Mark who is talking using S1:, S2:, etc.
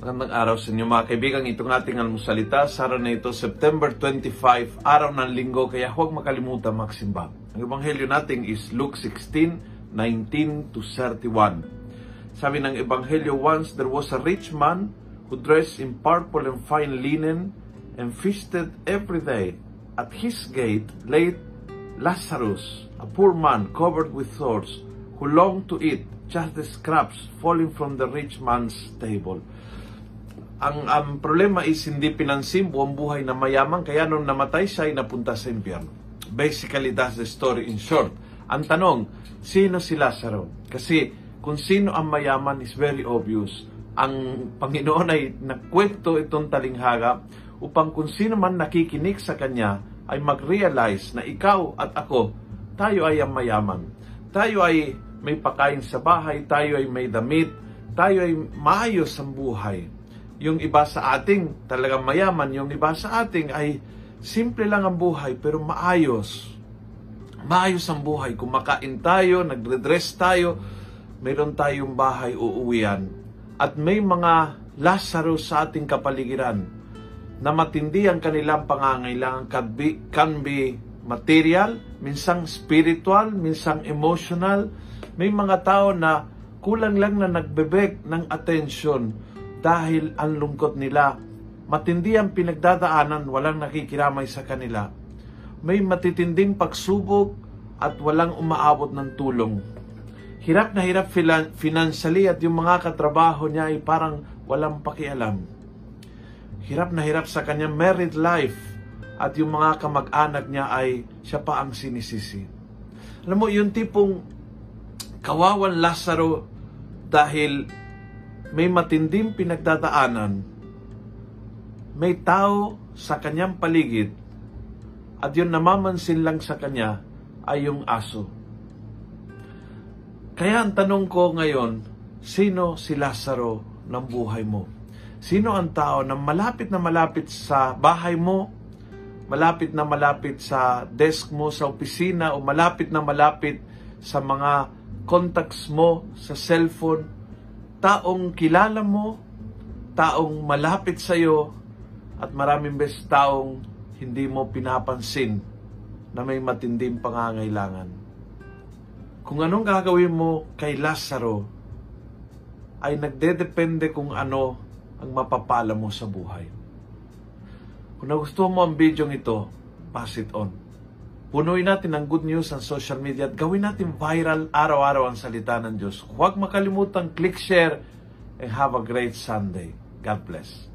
S1: Magandang araw sa inyo mga kaibigan. Itong ating almusalita sa araw na ito, September 25, araw ng linggo, kaya huwag makalimutan magsimba. Ang ebanghelyo natin is Luke 16, 19 to 31. Sabi ng ebanghelyo, once there was a rich man who dressed in purple and fine linen and feasted every day. At his gate lay Lazarus, a poor man covered with thorns, who longed to eat just the scraps falling from the rich man's table ang ang problema is hindi pinansin buong buhay na mayaman kaya nung namatay siya ay napunta sa impyerno. Basically, that's the story in short. Ang tanong, sino si Lazaro? Kasi kung sino ang mayaman is very obvious. Ang Panginoon ay nagkwento itong talinghaga upang kung sino man nakikinig sa Kanya ay mag-realize na ikaw at ako, tayo ay ang mayaman. Tayo ay may pakain sa bahay, tayo ay may damit, tayo ay maayos ang buhay yung iba sa ating talagang mayaman, yung iba sa ating ay simple lang ang buhay pero maayos. Maayos ang buhay. Kumakain tayo, nagre-dress tayo, meron tayong bahay uuwian. At may mga Lazarus sa ating kapaligiran na matindi ang kanilang pangangailangan can be, can be material, minsang spiritual, minsang emotional. May mga tao na kulang lang na nagbebek ng attention dahil ang lungkot nila. Matindi ang pinagdadaanan, walang nakikiramay sa kanila. May matitinding pagsubok at walang umaabot ng tulong. Hirap na hirap financially at yung mga katrabaho niya ay parang walang pakialam. Hirap na hirap sa kanyang married life at yung mga kamag-anak niya ay siya pa ang sinisisi. Alam mo, yung tipong kawawan Lazaro dahil may matinding pinagdadaanan, may tao sa kanyang paligid at yung namamansin lang sa kanya ay yung aso. Kaya ang tanong ko ngayon, sino si Lazaro ng buhay mo? Sino ang tao na malapit na malapit sa bahay mo, malapit na malapit sa desk mo sa opisina o malapit na malapit sa mga contacts mo sa cellphone taong kilala mo, taong malapit sa iyo, at maraming beses taong hindi mo pinapansin na may matinding pangangailangan. Kung anong gagawin mo kay Lazaro ay nagdedepende kung ano ang mapapala mo sa buhay. Kung nagustuhan mo ang video ito, pass it on. Punuin natin ang good news sa social media at gawin natin viral araw-araw ang salita ng Diyos. Huwag makalimutan click share and have a great Sunday. God bless.